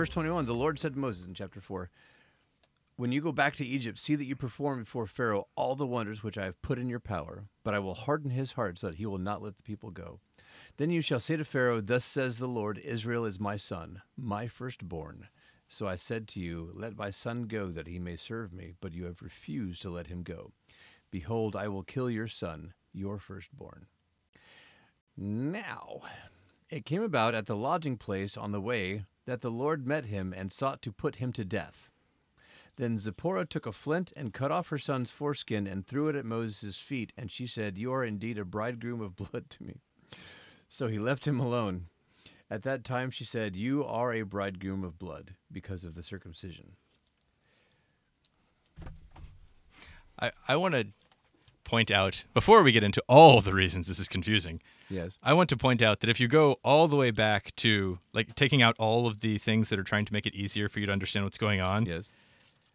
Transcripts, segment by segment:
verse 21 The Lord said to Moses in chapter 4 When you go back to Egypt, see that you perform before Pharaoh all the wonders which I have put in your power, but I will harden his heart so that he will not let the people go. Then you shall say to Pharaoh, Thus says the Lord, Israel is my son, my firstborn. So I said to you, Let my son go, that he may serve me, but you have refused to let him go. Behold, I will kill your son, your firstborn. Now, it came about at the lodging place on the way that the Lord met him and sought to put him to death. Then Zipporah took a flint and cut off her son's foreskin and threw it at Moses' feet, and she said, You are indeed a bridegroom of blood to me. So he left him alone. At that time she said, You are a bridegroom of blood because of the circumcision. I, I want to point out, before we get into all the reasons this is confusing, Yes. I want to point out that if you go all the way back to like taking out all of the things that are trying to make it easier for you to understand what's going on, Yes.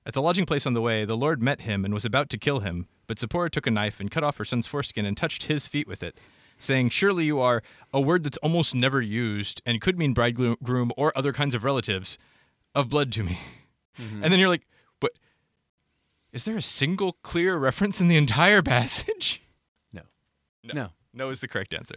at the lodging place on the way, the Lord met him and was about to kill him. But Zipporah took a knife and cut off her son's foreskin and touched his feet with it, saying, Surely you are a word that's almost never used and could mean bridegroom or other kinds of relatives of blood to me. Mm-hmm. And then you're like, But is there a single clear reference in the entire passage? No. No. No. No is the correct answer.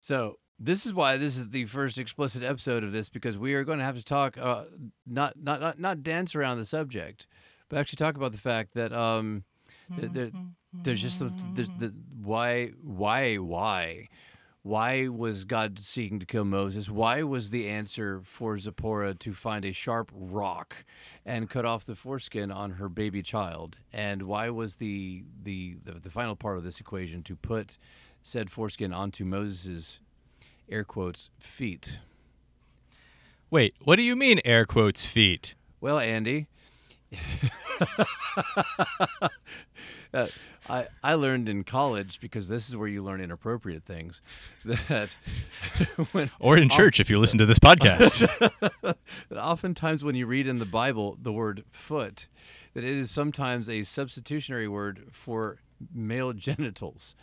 So this is why this is the first explicit episode of this because we are going to have to talk, uh, not not not not dance around the subject, but actually talk about the fact that um, there, there's just the, the, the why why why why was God seeking to kill Moses? Why was the answer for Zipporah to find a sharp rock and cut off the foreskin on her baby child? And why was the the the, the final part of this equation to put said foreskin onto Moses' air quotes feet? Wait, what do you mean air quotes feet? Well, Andy, uh, I I learned in college because this is where you learn inappropriate things. That when Or in church if you listen to this podcast. that oftentimes when you read in the Bible the word foot, that it is sometimes a substitutionary word for male genitals,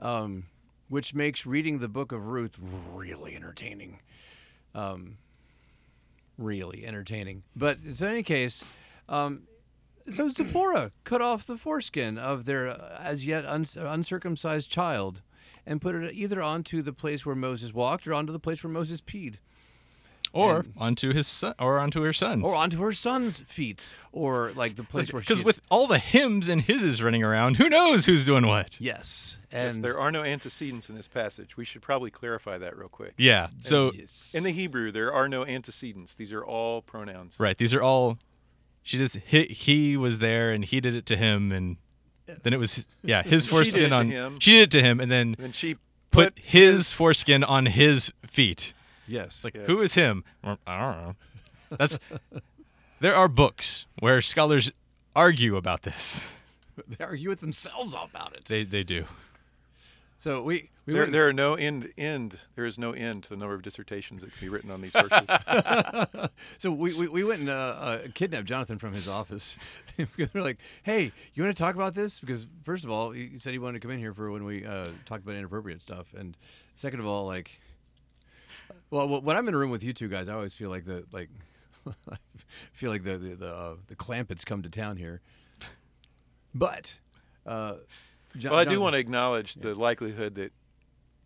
um, which makes reading the book of Ruth really entertaining. Um, really entertaining. But in any case, um, so Zipporah cut off the foreskin of their uh, as yet uns- uncircumcised child and put it either onto the place where Moses walked or onto the place where Moses peed or onto his son or onto her sons. or onto her son's feet, or like the place where because with all the hymns and hises running around, who knows who's doing what? yes, and Yes, there are no antecedents in this passage. We should probably clarify that real quick. Yeah. So Yes. In the Hebrew, there are no antecedents. These are all pronouns. right, these are all. She just he, he was there and he did it to him and then it was yeah his foreskin on him. she did it to him and then And she put his foreskin on his feet. yes, Like Yes. who is him? I don't know. That's there are books where scholars argue about this. they argue with themselves about it. They they do. So we we There, there are no end. End. There is no end to the number of dissertations that can be written on these verses. so we, we, we went and uh, uh, kidnapped Jonathan from his office because we're like, hey, you want to talk about this? Because first of all, he said he wanted to come in here for when we uh, talked about inappropriate stuff, and second of all, like, well, when I'm in a room with you two guys, I always feel like the like, I feel like the the the, uh, the Clampetts come to town here. But, uh, Jo- well, I do Jonathan- want to acknowledge the likelihood that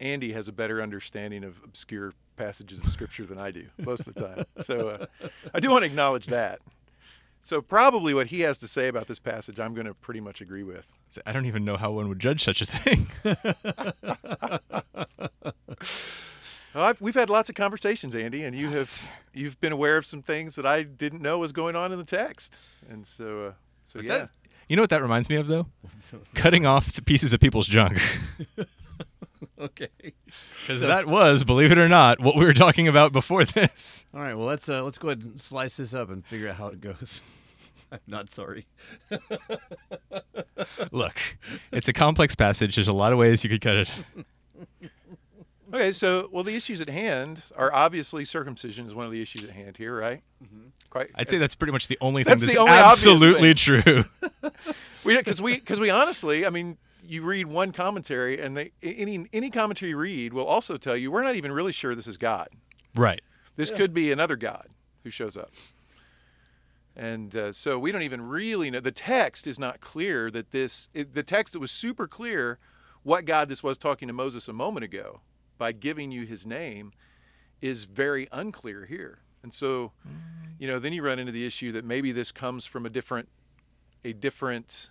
Andy has a better understanding of obscure passages of Scripture than I do most of the time. So uh, I do want to acknowledge that. So probably what he has to say about this passage, I'm going to pretty much agree with. I don't even know how one would judge such a thing. Well, I've, we've had lots of conversations, Andy, and you have you've been aware of some things that I didn't know was going on in the text, and so uh, so yeah. That- you know what that reminds me of though? Cutting off the pieces of people's junk. okay. Because that was, believe it or not, what we were talking about before this. All right. Well, let's uh, let's go ahead and slice this up and figure out how it goes. I'm not sorry. Look, it's a complex passage. There's a lot of ways you could cut it. Okay, so well, the issues at hand are obviously circumcision is one of the issues at hand here, right? Quite. I'd say that's pretty much the only thing That's that's, the only obvious absolutely true. we because we because we honestly, I mean, you read one commentary, and they any any commentary you read will also tell you we're not even really sure this is God. Right. This could be another God who shows up. And uh, so we don't even really know. The text is not clear that this, it, the text that was super clear what God this was talking to Moses a moment ago by giving you his name is very unclear here. And so, mm. you know, then you run into the issue that maybe this comes from a different, a different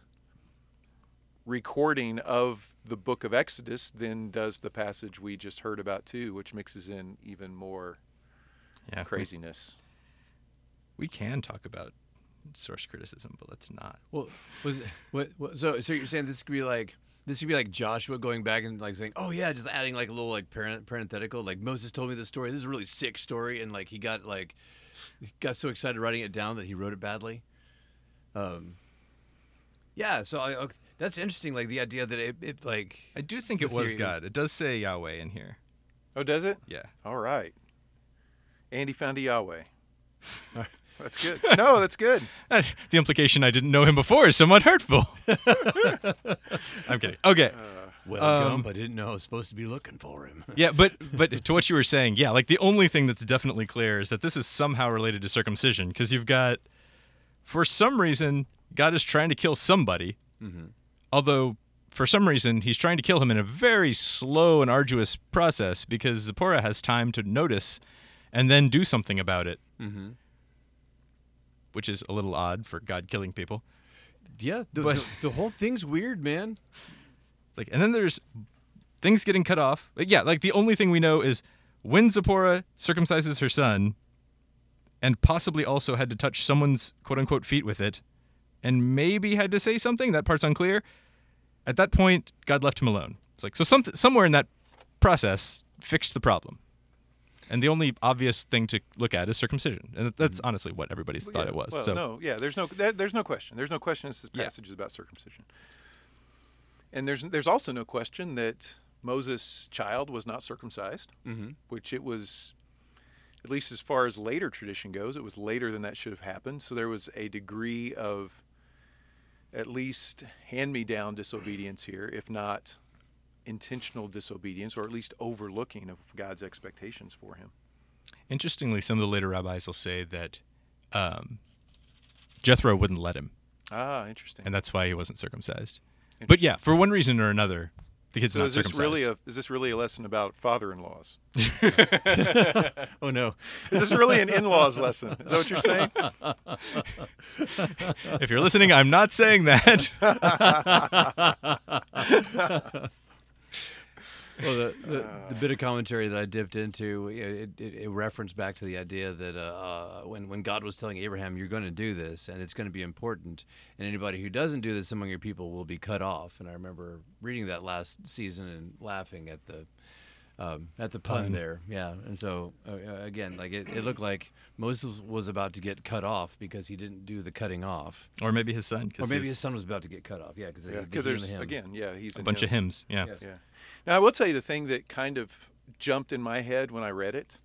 recording of the book of Exodus than does the passage we just heard about too, which mixes in even more Yeah. craziness. We, can talk about source criticism, but let's not. Well, was it, what, what? So, so you're saying this could be like this would be like Joshua going back and like saying, "Oh yeah," just adding like a little like parent parenthetical, like Moses told me this story. This is a really sick story, and like he got like he got so excited writing it down that he wrote it badly. Um. Yeah, so I, okay, that's interesting. Like the idea that it, it like I do think it was theory is- God. It does say Yahweh in here. Oh, does it? Yeah. All right. Andy found a Yahweh. That's good. No, that's good. Uh, the implication I didn't know him before is somewhat hurtful. I'm kidding. Okay. well, Um, Gump, I didn't know I was supposed to be looking for him. Yeah, but but to what you were saying, yeah, like the only thing that's definitely clear is that this is somehow related to circumcision because you've got, for some reason, God is trying to kill somebody, although for some reason he's trying to kill him in a very slow and arduous process because Zipporah has time to notice and then do something about it, mm-hmm. Which is a little odd for God killing people. Yeah, the, But- the, the whole thing's weird, man. Like, and then there's things getting cut off. Like, yeah, like the only thing we know is when Zipporah circumcises her son, and possibly also had to touch someone's quote unquote feet with it, and maybe had to say something. That part's unclear. At that point, God left him alone. It's like so something somewhere in that process fixed the problem. And the only obvious thing to look at is circumcision, and that's honestly what everybody's thought Yeah, it was. Well, so no, yeah, there's no there- there's no question. There's no question this Yeah. passage is about circumcision. And there's there's also no question that Moses' child was not circumcised, Mm-hmm. which it was at least as far as later tradition goes, it was later than that should have happened. So there was a degree of at least hand-me-down disobedience here, if not intentional disobedience, or at least overlooking of God's expectations for him. Interestingly, some of the later rabbis will say that um, Jethro wouldn't let him, Ah, interesting. and that's why he wasn't circumcised. But yeah, for one reason or another, the kid's So not is this circumcised. really a is this really a lesson about father-in-laws? Oh no. Is this really an in-laws lesson? Is that what you're saying? if you're listening, I'm not saying that. Well, the, the, the bit of commentary that I dipped into, it, it, it referenced back to the idea that uh, uh, when, when God was telling Abraham, you're going to do this and it's going to be important, and anybody who doesn't do this among your people will be cut off. And I remember reading that last season and laughing at the um, at the pun, Pun. there. Yeah. And so, uh, uh, again, like it, it looked like Moses was about to get cut off because he didn't do the cutting off. or maybe his son. 'cause Or maybe his- his son was about to get cut off. Yeah, because Yeah, because there's again, yeah, he's a in bunch of hymns. hymns. Yeah. Yes. Yeah. Now I will tell you the thing that kind of jumped in my head when I read it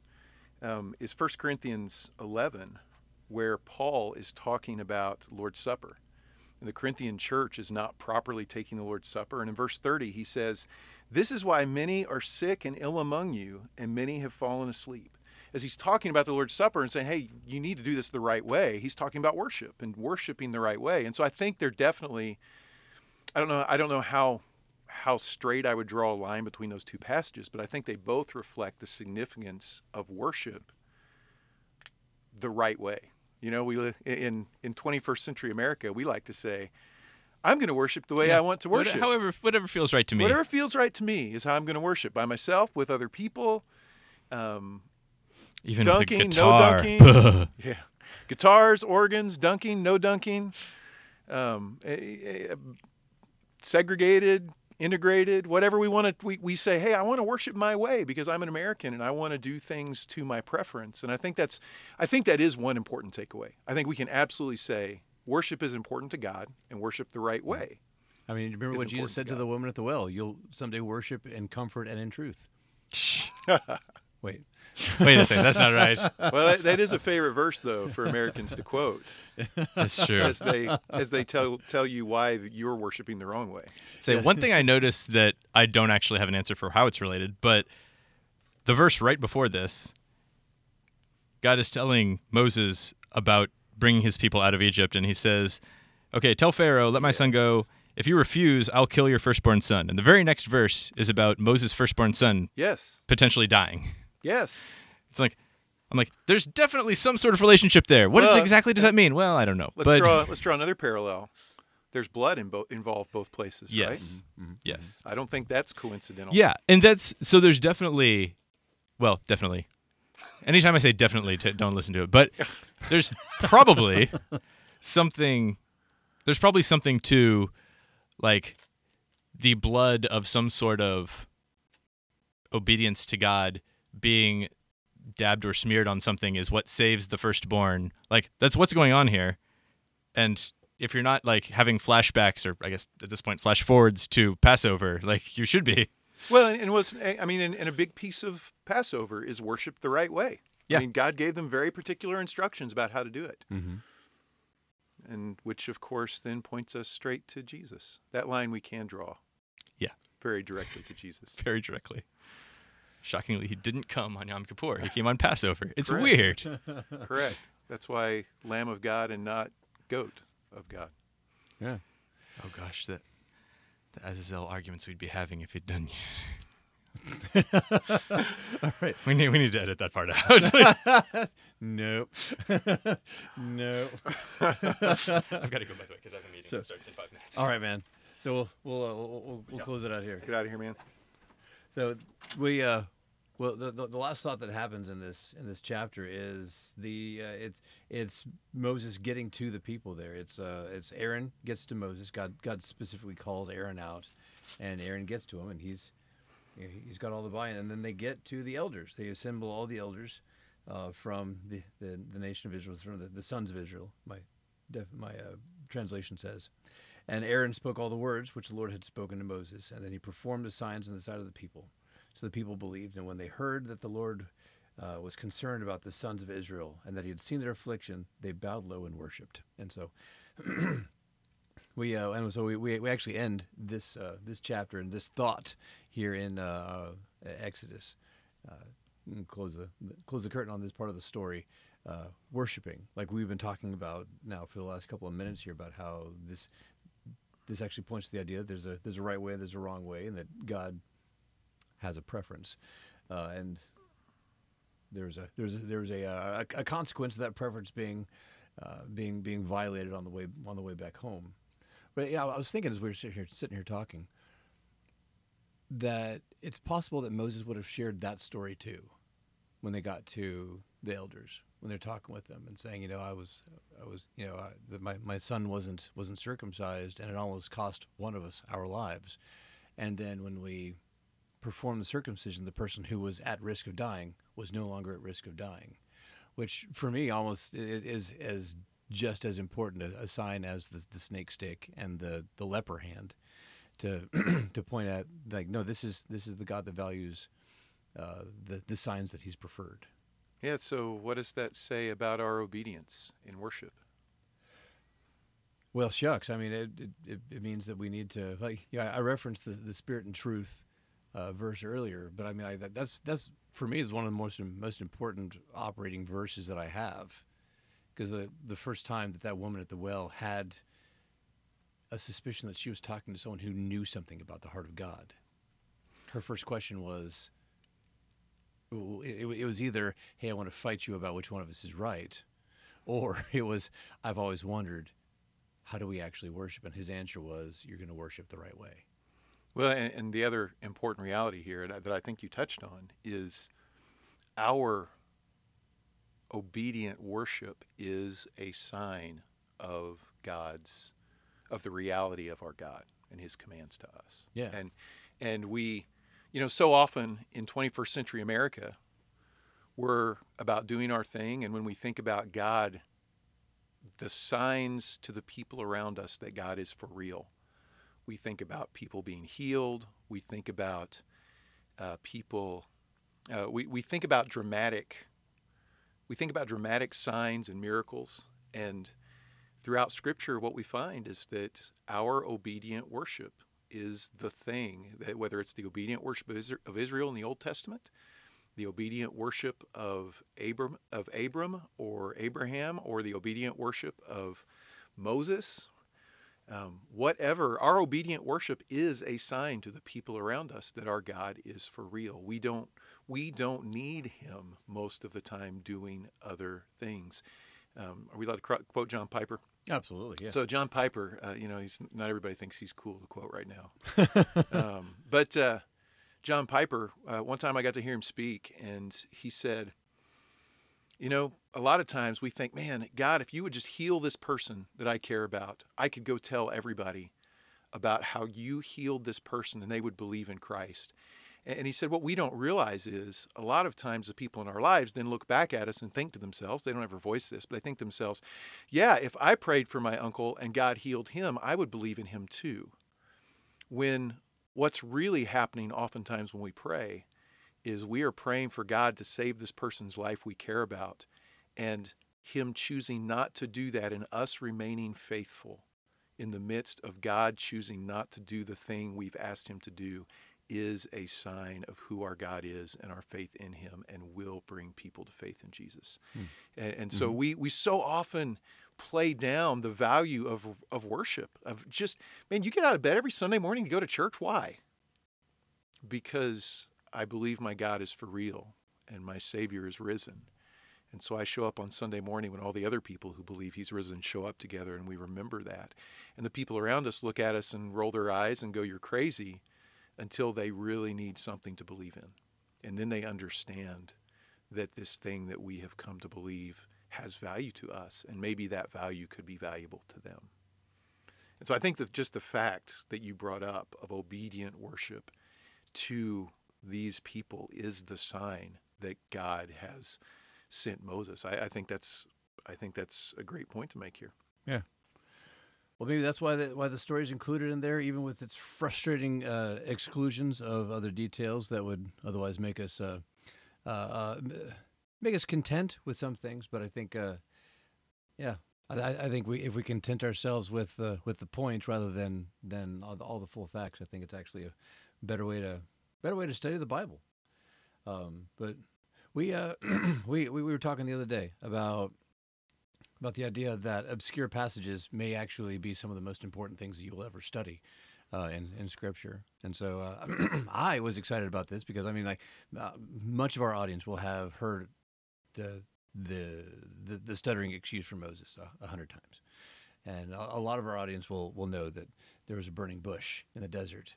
um, is 1 Corinthians 11, where Paul is talking about Lord's Supper. And the Corinthian church is not properly taking the Lord's Supper. And in verse 30, he says, This is why many are sick and ill among you, and many have fallen asleep. As he's talking about the Lord's Supper and saying, hey, you need to do this the right way, he's talking about worship and worshiping the right way. And so I think they're definitely, I don't know, I don't know how how straight I would draw a line between those two passages, but I think they both reflect the significance of worship the right way. You know, we in in 21st century America, we like to say, "I'm going to worship the way Yeah. I want to worship. however, whatever feels right to me. Whatever feels right to me is how I'm going to worship by myself, with other people." Um, Even dunking, no dunking. yeah, guitars, organs, dunking, no dunking, um, segregated, integrated, whatever we want to. We, we say, hey, I want to worship my way because I'm an American and I want to do things to my preference. And I think that's, I think that is one important takeaway. I think we can absolutely say worship is important to God and worship the right way. I mean, remember what Jesus said to to the woman at the well? You'll someday worship in comfort and in truth. Wait. Wait a second, that's not right. Well, that, that is a favorite verse though for Americans to quote That's true. as they as they tell tell you why you're worshiping the wrong way. Say one thing I noticed that I don't actually have an answer for how it's related, but the verse right before this God is telling Moses about bringing his people out of Egypt, and he says, "Okay, tell Pharaoh, let my son go. If you refuse, I'll kill your firstborn son." And the very next verse is about Moses' firstborn son Yes. potentially dying. Yes. It's like I'm like, there's definitely some sort of relationship there. What Well, exactly does that mean? Well, I don't know. Let's but draw. Let's draw another parallel. There's blood in both involved both places, right? yes, mm-hmm. Mm-hmm. yes, mm-hmm. I don't think that's coincidental. yeah, and that's so. There's definitely, well, definitely. Anytime I say definitely, t- don't listen to it. But there's probably something. There's probably something to, like, the blood of some sort of obedience to God being dabbed or smeared on something is what saves the firstborn. Like that's what's going on here. And if you're not like having flashbacks or I guess at this point flash forwards to Passover, like you should be. Well, and, and was I mean, and, and a big piece of Passover is worship the right way. Yeah. I mean, God gave them very particular instructions about how to do it, Mm-hmm. and which, of course, then points us straight to Jesus. That line we can draw. Yeah. Very directly to Jesus. Very directly. Shockingly, he didn't come on Yom Kippur. He came on Passover. It's Correct. weird. Correct. That's why Lamb of God and not goat of God. Yeah. Oh gosh, the the Azazel arguments we'd be having if he'd done. All right. We need we need to edit that part out. Nope. nope. I've got to go by the way because I have a meeting So- that starts in five minutes. All right, man. So we'll we'll uh, we'll, we'll, we'll Yeah. close it out here. Get out of here, man. So we uh well the, the the last thought that happens in this in this chapter is the uh, it's it's Moses getting to the people there. It's uh it's Aaron gets to Moses. God God specifically calls Aaron out, and Aaron gets to him, and he's he's got all the buy-in, and then they get to the elders. They assemble all the elders uh, from the, the the nation of Israel, from the, the sons of Israel. My my uh, translation says. And Aaron spoke all the words which the Lord had spoken to Moses, and then he performed the signs in the sight of the people. So the people believed, and when they heard that the Lord uh, was concerned about the sons of Israel and that he had seen their affliction, they bowed low and worshipped. And so we uh, and so we, we, we actually end this uh, this chapter and this thought here in uh, uh, Exodus. Uh, close the close the curtain on this part of the story. Uh, worshiping, like we've been talking about now for the last couple of minutes here, about how this this actually points to the idea that there's a there's a right way, and there's a wrong way, and that God has a preference, uh, and there's a there's a, there's a, uh, a a consequence of that preference being uh, being being violated on the way on the way back home. But yeah, I was thinking as we were sitting here sitting here talking that it's possible that Moses would have shared that story too when they got to the elders when they're talking with them and saying, you know, I was, I was, you know, I, that my, my son wasn't wasn't circumcised, and it almost cost one of us our lives. And then when we performed the circumcision, the person who was at risk of dying was no longer at risk of dying, which for me almost is as just as important a, a sign as the, the snake stick and the, the leper hand to to point at like no this is this is the God that values uh, the the signs that He's preferred. Yeah, so what does that say about our obedience in worship? Well, shucks. I mean, it, it, it, means that we need to like. Yeah, I referenced the the spirit and truth uh, verse earlier, but I mean, I, that, that's that's for me is one of the most most important operating verses that I have, because the the first time that that woman at the well had a suspicion that she was talking to someone who knew something about the heart of God, her first question was. It, it, was either, "Hey, I want to fight you about which one of us is right," or it was, "I've always wondered." how do we actually worship? And his answer was, you're going to worship the right way. Well, and, and the other important reality here that that I think you touched on is our obedient worship is a sign of God's of the reality of our God and his commands to us. Yeah. And and we you know so often in 21st century America we're about doing our thing and when we think about God the signs to the people around us that God is for real we think about people being healed. We think about uh, people. Uh, we we think about dramatic. We think about dramatic signs and miracles, and throughout Scripture, what we find is that our obedient worship is the thing that whether it's the obedient worship of Israel in the Old Testament, the obedient worship of Abram of Abram or Abraham or the obedient worship of Moses. Um, whatever our obedient worship is a sign to the people around us that our God is for real. We don't we don't need Him most of the time doing other things. Um, are we allowed to quote John Piper? Absolutely, yeah. So John Piper, uh, you know, he's not everybody thinks he's cool to quote right now, um, but uh, John Piper, uh, one time I got to hear him speak, and he said, You know, a lot of times we think, man, God, if you would just heal this person that I care about, I could go tell everybody about how you healed this person and they would believe in Christ. And he said, What we don't realize is a lot of times the people in our lives then look back at us and think to themselves, they don't ever voice this, but they think to themselves, Yeah, if I prayed for my uncle and God healed him, I would believe in him too. When what's really happening oftentimes when we pray is we are praying for God to save this person's life we care about and Him choosing not to do that and us remaining faithful in the midst of God choosing not to do the thing we've asked Him to do is a sign of who our God is and our faith in Him and will bring people to faith in Jesus. Hmm. And, and, so mm-hmm. we, we so often play down the value of, of worship, of just, man, you get out of bed every Sunday morning to go to church. Why? Because I believe my God is for real and my Savior is risen. And so I show up on Sunday morning when all the other people who believe he's risen show up together and we remember that. And the people around us look at us and roll their eyes and go, You're crazy, until they really need something to believe in. And then they understand that this thing that we have come to believe has value to us, and maybe that value could be valuable to them. And so I think that just the fact that you brought up of obedient worship to these people is the sign that God has sent Moses. I, I think that's I think that's a great point to make here. Yeah. Well, maybe that's why the, why the story is included in there, even with its frustrating uh, exclusions of other details that would otherwise make us uh, uh, uh make us content with some things. But I think, uh, yeah, I, I, think we if we content ourselves with uh, with the point rather than than all the, all the, full facts, I think it's actually a better way to better way to study the Bible. Um, but we, uh, we we were talking the other day about about the idea that obscure passages may actually be some of the most important things that you'll ever study. Uh, in, in scripture. And so uh, I was excited about this because I mean, like, uh, much of our audience will have heard the the the, the stuttering excuse for Moses a, hundred times, and a, a, lot of our audience will will know that there was a burning bush in the desert,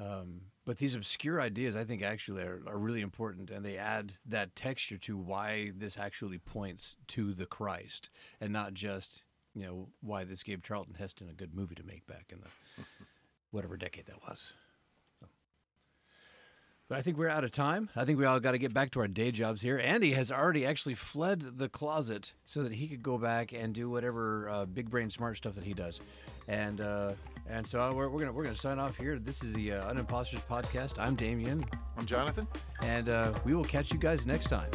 um, but these obscure ideas, I think, actually are, are really important, and they add that texture to why this actually points to the Christ, and not just you know why this gave Charlton Heston a good movie to make back in the whatever decade that was. But I think we're out of time. I think we all got to get back to our day jobs here. Andy has already actually fled the closet so that he could go back and do whatever uh, big brain smart stuff that he does. And uh, and so we're, we're gonna we're gonna sign off here. This is the uh, Unimposters podcast. I'm Damien. I'm Jonathan. And uh, we will catch you guys next time.